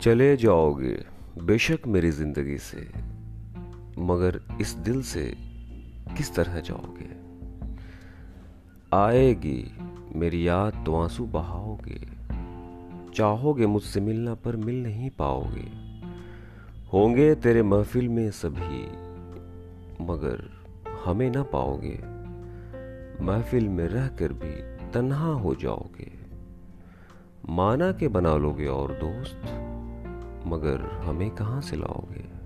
चले जाओगे, बेशक मेरी ज़िंदगी से, मगर इस दिल से किस तरह जाओगे? आएगी मेरी याद तो आँसू बहाओगे, चाहोगे मुझसे मिलना पर मिल नहीं पाओगे। होंगे तेरे महफिल में सभी, मगर हमें ना पाओगे। महफिल में रहकर भी तन्हा हो जाओगे। माना के बना लोगे और दोस्त। मगर हमें कहाँ से लाओगे?